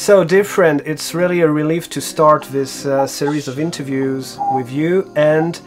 So, dear friend, it's really a relief to start this uh, series of interviews with you. And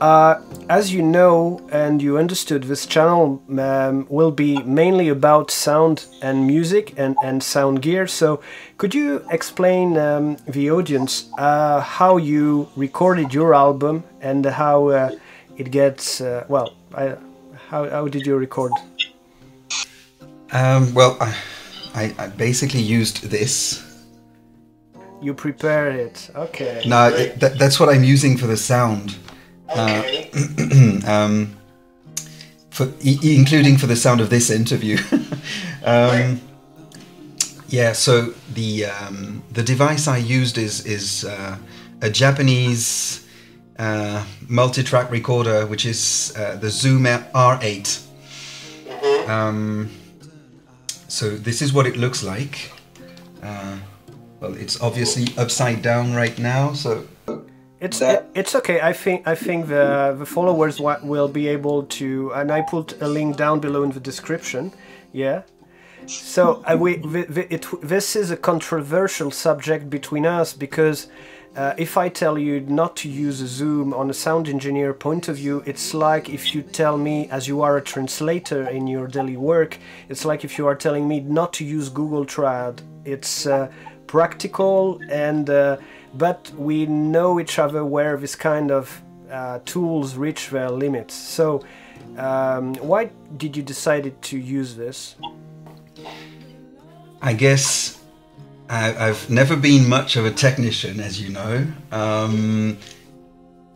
uh, as you know and you understood, this channel um, will be mainly about sound and music and, and sound gear. So, could you explain um, the audience uh, how you recorded your album and how uh, it gets? Uh, well, I, how, how did you record? Um, well, I, I, I, basically used this. You prepared it, okay. No, it, that, that's what I'm using for the sound. Okay. Uh, um, for, e- including for the sound of this interview. um, yeah, so the um, the device I used is is uh, a Japanese uh, multi-track recorder, which is uh, the Zoom R8. Mm-hmm. Um, so this is what it looks like. Uh, well, it's obviously upside down right now, so it's it, it's okay. I think I think the the followers will be able to, and I put a link down below in the description. Yeah. So uh, we it, this is a controversial subject between us because uh, if I tell you not to use Zoom on a sound engineer point of view, it's like if you tell me, as you are a translator in your daily work, it's like if you are telling me not to use Google Trad. It's uh, practical and uh, but we know each other where this kind of uh, tools reach their limits. So, um, why did you decide to use this? I guess I, have never been much of a technician, as you know. Um,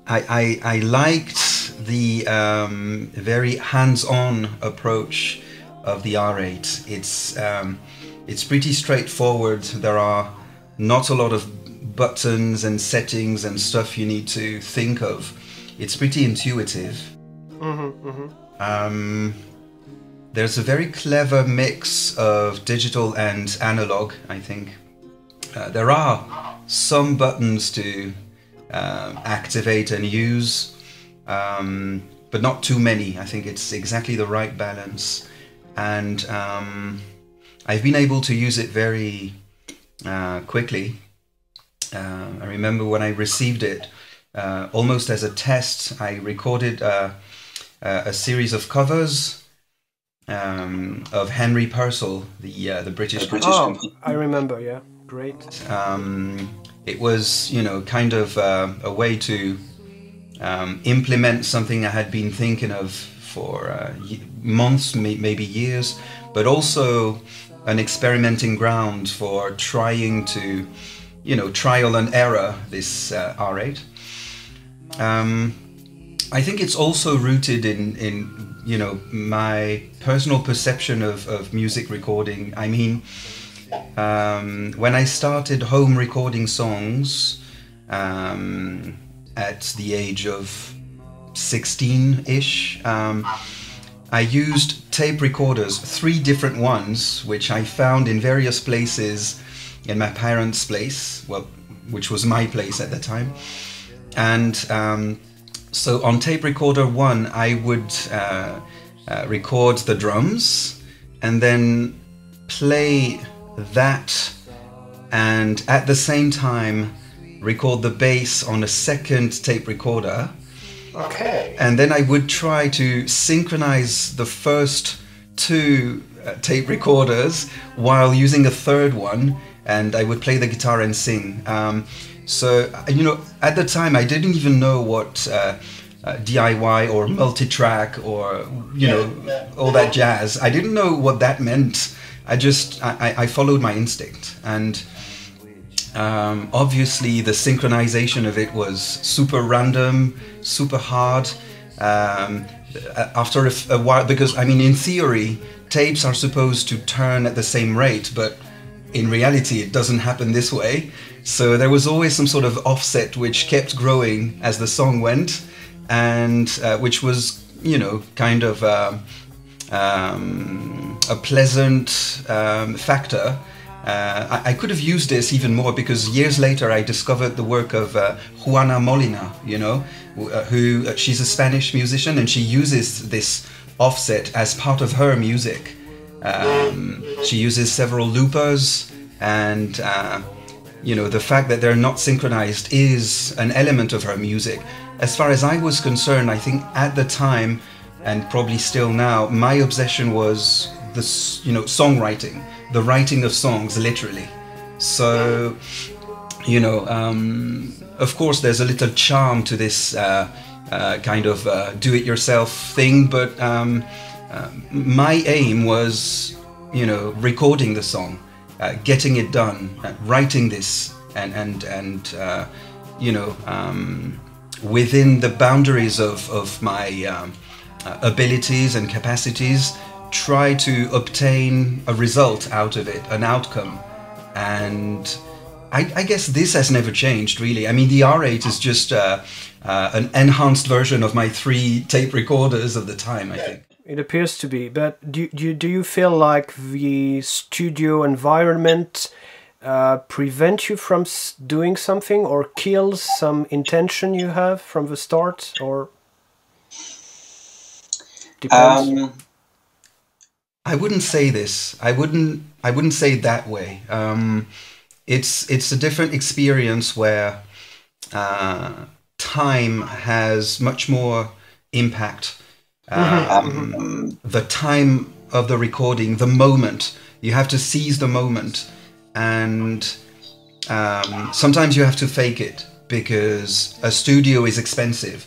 I, I, I, liked the um, very hands-on approach of the R8. It's um, it's pretty straightforward. There are not a lot of buttons and settings and stuff you need to think of. It's pretty intuitive. Mm-hmm, mm-hmm. Um, there's a very clever mix of digital and analog, I think. Uh, there are some buttons to uh, activate and use, um, but not too many. I think it's exactly the right balance. And um, I've been able to use it very uh, quickly. Uh, I remember when I received it, uh, almost as a test, I recorded uh, uh, a series of covers um, of Henry Purcell, the uh, the British British. Oh, I remember. Yeah, great. Um, it was, you know, kind of a way to um, implement something I had been thinking of for months, maybe years, but also an experimenting ground for trying to, you know, trial and error this uh, R8. Um, I think it's also rooted in, in you know, my personal perception of, of music recording. I mean, um, when I started home recording songs um, at the age of 16 ish, um, I used tape recorders, three different ones, which I found in various places in my parents' place, well, which was my place at the time. And um, so on tape recorder one, I would uh, uh, record the drums and then play that and at the same time record the bass on a second tape recorder Okay. And then I would try to synchronize the first two uh, tape recorders while using a third one, and I would play the guitar and sing. Um, so, you know, at the time I didn't even know what uh, uh, DIY or multi track or, you know, all that jazz. I didn't know what that meant. I just, I, I followed my instinct. And um, obviously, the synchronization of it was super random, super hard. Um, after a, a, while, because I mean, in theory, tapes are supposed to turn at the same rate, but in reality, it doesn't happen this way. So there was always some sort of offset which kept growing as the song went, and uh, which was, you know, kind of uh, um, a pleasant um, factor uh, I, I, could have used this even more because years later I discovered the work of uh, Juana Molina, you know, uh, who uh, she's a Spanish musician and she uses this offset as part of her music. Um, she uses several loopers and you know the fact that they're not synchronized is an element of her music. As far as I was concerned, I think at the time, and probably still now, my obsession was the you know songwriting, the writing of songs, literally. So, you know, um, of course, there's a little charm to this uh, uh, kind of uh, do-it-yourself thing, but um, uh, my aim was, you know, recording the song, uh, getting it done, uh, writing this, and and and you know, um, within the boundaries of of my um, abilities and capacities, try to obtain a result out of it, an outcome, and. I, I, guess this has never changed, really. I mean, the R8 is just uh, uh, an enhanced version of my three tape recorders of the time, I think. It appears to be, but do, do, do you feel like the studio environment uh, prevent you from doing something or kills some intention you have from the start, or depends? Um, I wouldn't say this. I wouldn't. I wouldn't say it that way. Um, it's it's a different experience where uh, time has much more impact. Mm-hmm. Um, the time of the recording, the moment you have to seize the moment, and um, sometimes you have to fake it because a studio is expensive,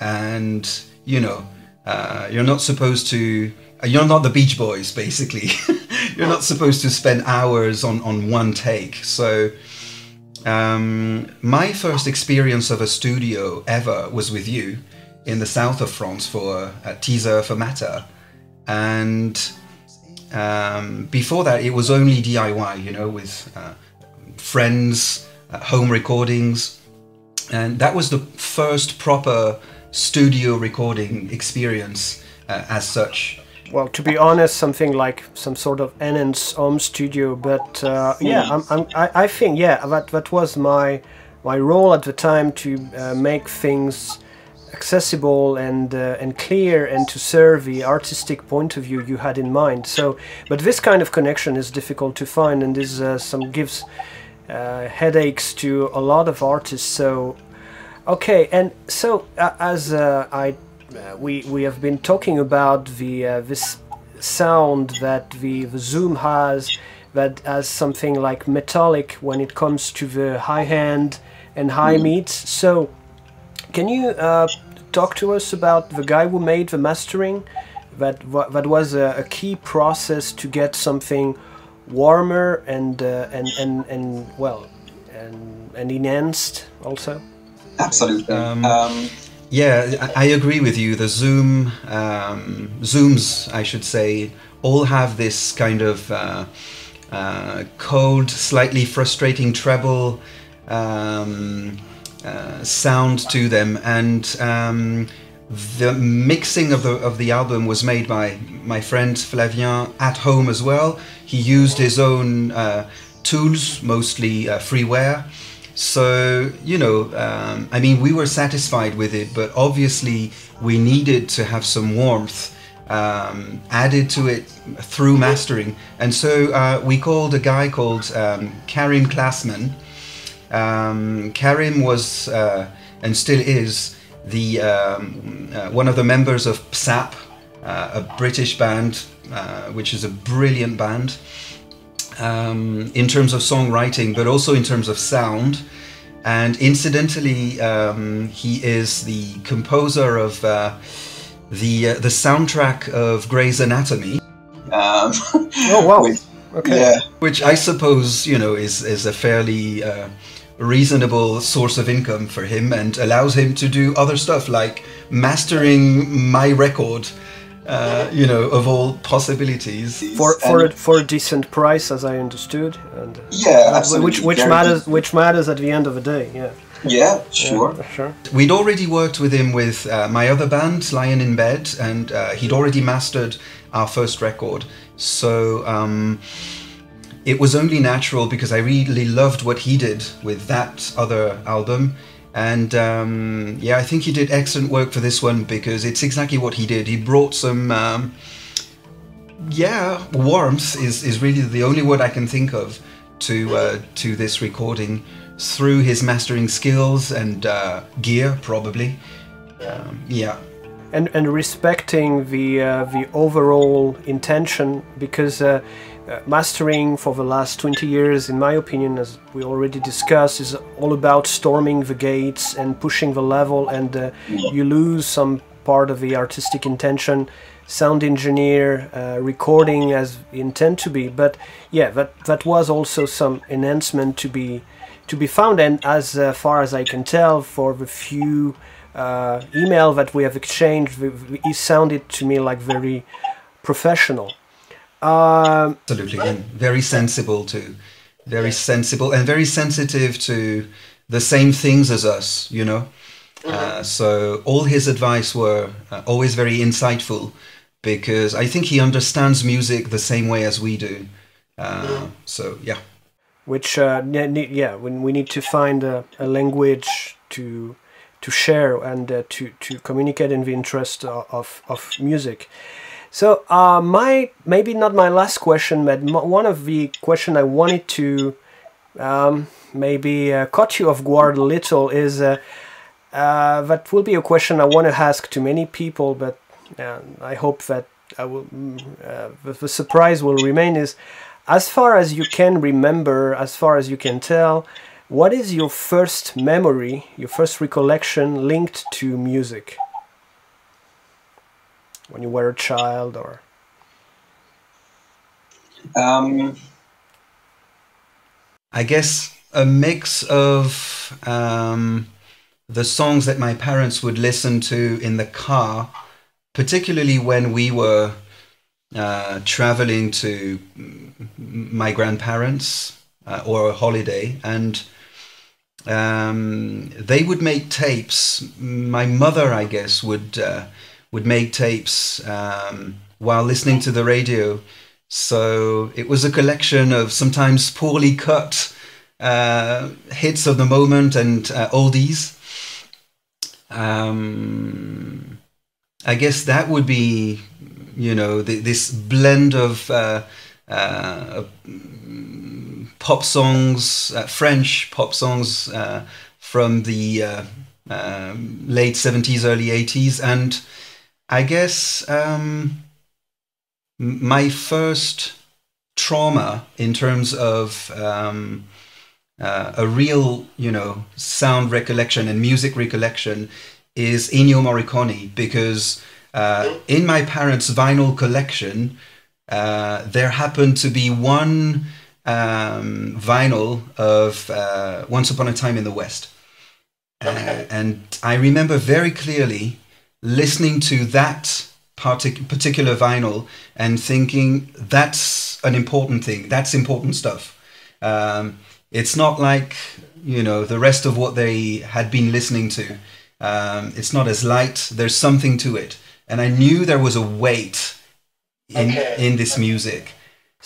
and you know uh, you're not supposed to. You're not the Beach Boys, basically. you're not supposed to spend hours on, on one take. So, um, my first experience of a studio ever was with you in the south of France for a teaser for Matter. And um, before that, it was only DIY, you know, with uh, friends, uh, home recordings. And that was the first proper studio recording experience uh, as such well, to be honest, something like some sort of enhanced home studio. But uh, yeah, I'm, I'm, I, I think yeah, that that was my my role at the time to uh, make things accessible and uh, and clear and to serve the artistic point of view you had in mind. So, but this kind of connection is difficult to find, and this uh, some gives uh, headaches to a lot of artists. So, okay, and so uh, as I uh, we we have been talking about the uh, this sound that the, the Zoom has that has something like metallic when it comes to the high hand and high mm. So, can you uh, talk to us about the guy who made the mastering? That that was a, a key process to get something warmer and uh, and and and well and and enhanced also. Absolutely. Um, um, yeah, I agree with you. The Zoom, um, Zooms, I should say, all have this kind of uh, uh, cold, slightly frustrating treble um, uh, sound to them, and um, the mixing of the of the album was made by my friend Flavien at home as well. He used his own uh, tools, mostly uh, freeware so, you know, um, I mean, we were satisfied with it, but obviously we needed to have some warmth um, added to it through mastering. And so uh, we called a guy called um, Carim Clasmann. Um, Carim was uh, and still is the um, uh, one of the members of Psapp, uh, a British band, uh, which is a brilliant band um, in terms of songwriting, but also in terms of sound. And incidentally, um, he is the composer of uh, the uh, the soundtrack of Grey's Anatomy. Um, oh wow! Which, okay. Yeah. Which I suppose you know is is a fairly uh, reasonable source of income for him and allows him to do other stuff like mastering my record uh, you know, of all possibilities for for a, for a decent price, as I understood, and uh, yeah, absolutely. which which matters which matters at the end of the day, yeah. Yeah, sure. Yeah, sure. We'd already worked with him with uh, my other band, Lion in Bed, and uh, he'd already mastered our first record. So um, it was only natural because I really loved what he did with that other album. And um, yeah, I think he did excellent work for this one because it's exactly what he did. He brought some, um, yeah, warmth is, is really the only word I can think of to uh, to this recording through his mastering skills and uh, gear, probably. Um, yeah. And, and respecting the uh, the overall intention because uh, uh, mastering for the last 20 years, in my opinion, as we already discussed, is all about storming the gates and pushing the level, and uh, you lose some part of the artistic intention sound engineer, uh, recording as intent to be. But yeah, that that was also some enhancement to be to be found. And as uh, far as I can tell, for the few uh, email that we have exchanged, it sounded to me like very professional. Um, Absolutely, and very sensible too. Very sensible and very sensitive to the same things as us, you know. Uh, mm-hmm. so all his advice were uh, always very insightful because I think he understands music the same way as we do. Uh, so yeah. Which uh, yeah, when we need to find a, a language to to share and uh, to to communicate in the interest of of music. So uh, my maybe not my last question, but one of the question I wanted to um, maybe uh, caught you off guard a little is uh, uh that will be a question I want to ask to many people, but I hope that I will, mm, uh, the surprise will remain is as far as you can remember, as far as you can tell, what is your first memory, your first recollection linked to music? When you were a child or? Um, I guess a mix of um, the songs that my parents would listen to in the car particularly when we were uh, traveling to my grandparents uh, or a holiday, and um, they would make tapes. My mother, I guess, would uh, would make tapes um, while listening to the radio. So it was a collection of sometimes poorly cut uh, hits of the moment and uh, oldies. Um, I guess that would be, you know, the, this blend of uh, uh, pop songs, uh, French pop songs uh, from the uh, um, late 70s, early 80s. And I guess um, my first trauma in terms of um, uh, a real, you know, sound recollection and music recollection is Ennio Morricone because uh, in my parents' vinyl collection, uh, there happened to be one um, vinyl of uh, Once Upon a Time in the West. Uh, and I remember very clearly listening to that partic- particular vinyl and thinking that's an important thing, that's important stuff. Um, it's not like, you know, the rest of what they had been listening to. Um, it's not as light. There's something to it, and I knew there was a weight in okay. in this music.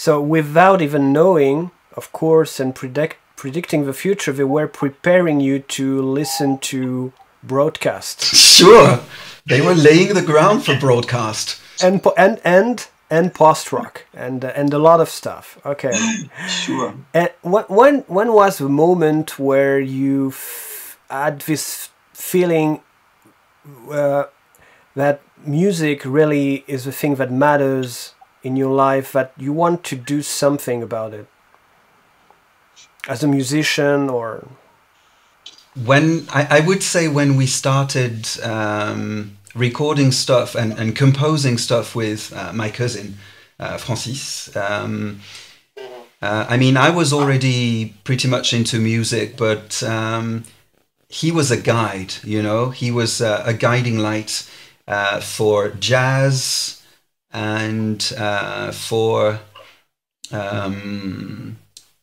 So without even knowing, of course, and predict predicting the future, they were preparing you to listen to broadcast. Sure, they were laying the ground for broadcast. And and and and post rock and uh, and a lot of stuff. Okay. sure. And when when was the moment where you had this feeling uh, that music really is the thing that matters in your life, that you want to do something about it? As a musician or? When I, I would say when we started um, recording stuff and, and composing stuff with uh, my cousin uh, Francis um, uh, I mean I was already pretty much into music but um, he was a guide, you know, he was uh, a guiding light uh, for jazz and uh, for um,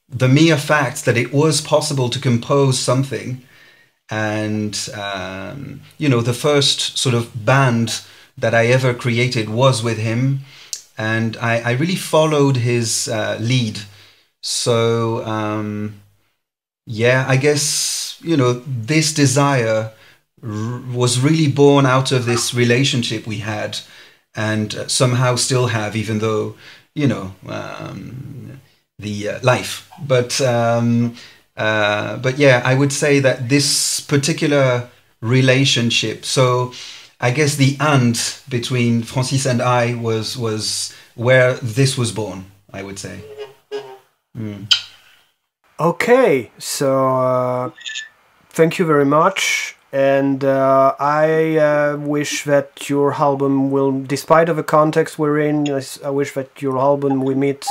the mere fact that it was possible to compose something. And, um, you know, the first sort of band that I ever created was with him. And I, I really followed his uh, lead. So, um, yeah, I guess, you know, this desire was really born out of this relationship we had and somehow still have, even though, you know, um, the uh, life. But um, uh, but yeah, I would say that this particular relationship. So I guess the and between Francis and I was was where this was born. I would say. Mm. Okay, so uh, thank you very much, and uh, I uh, wish that your album will, despite of the context we're in, I wish that your album will meet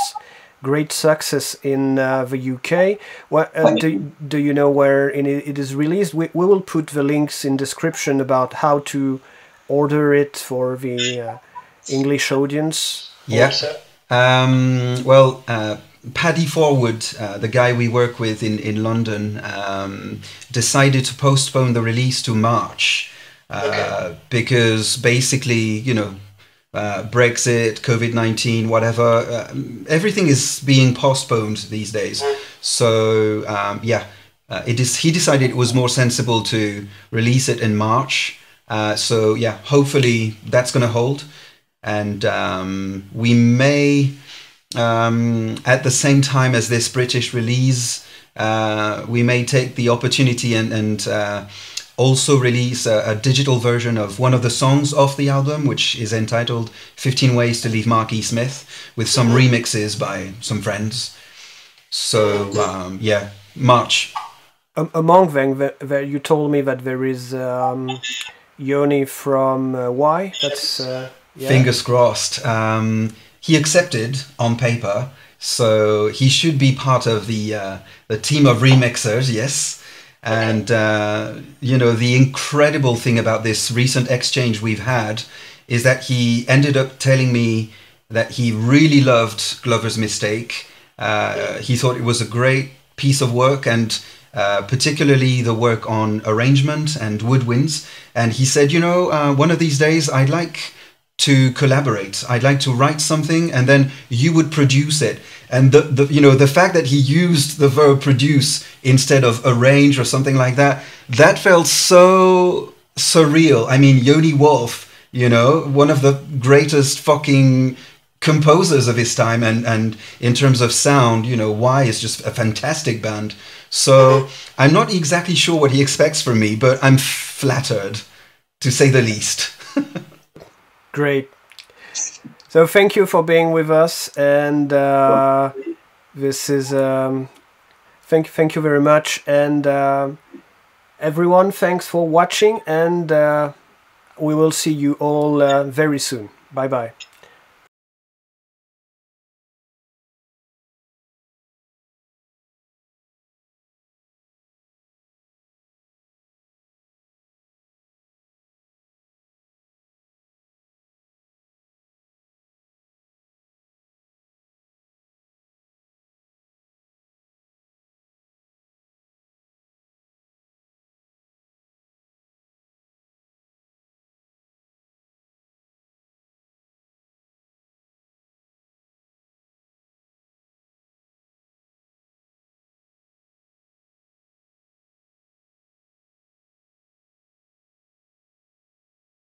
great success in uh, the UK. What, uh, do, do you know where it is released? We, we will put the links in description about how to order it for the uh, English audience. Yeah. Um, well, uh, Paddy Forward, uh, the guy we work with in, in London, um, decided to postpone the release to March uh, okay. because basically, you know, uh, Brexit, COVID 19, whatever, uh, everything is being postponed these days. So, um, yeah, uh, it is, he decided it was more sensible to release it in March. Uh, so, yeah, hopefully that's going to hold. And um, we may um, at the same time as this British release, uh, we may take the opportunity and, and uh, also release a, a, digital version of one of the songs off the album, which is entitled 15 Ways to Leave Marky Smith, with some remixes by some friends. So, um, yeah, March. Um, among them, the, the, you told me that there is um, Yoni from uh, Y. That's. Uh, yeah. Fingers crossed. Um, he accepted on paper, so he should be part of the uh, the team of remixers. Yes. And uh, you know the incredible thing about this recent exchange we've had is that he ended up telling me that he really loved Glover's Mistake. Uh, he thought it was a great piece of work and uh, particularly the work on arrangement and woodwinds. And he said, you know, uh, one of these days I'd like to collaborate. I'd like to write something and then you would produce it. And the, the you know the fact that he used the verb produce instead of arrange or something like that, that felt so surreal. I mean Yoni Wolf, you know, one of the greatest fucking composers of his time and and in terms of sound, you know, WHY? is just a fantastic band. So I'm not exactly sure what he expects from me, but I'm flattered to say the least. Great. So thank you for being with us, and uh, this is um, thank thank you very much, and uh, everyone, thanks for watching, and uh, we will see you all uh, very soon. Bye bye.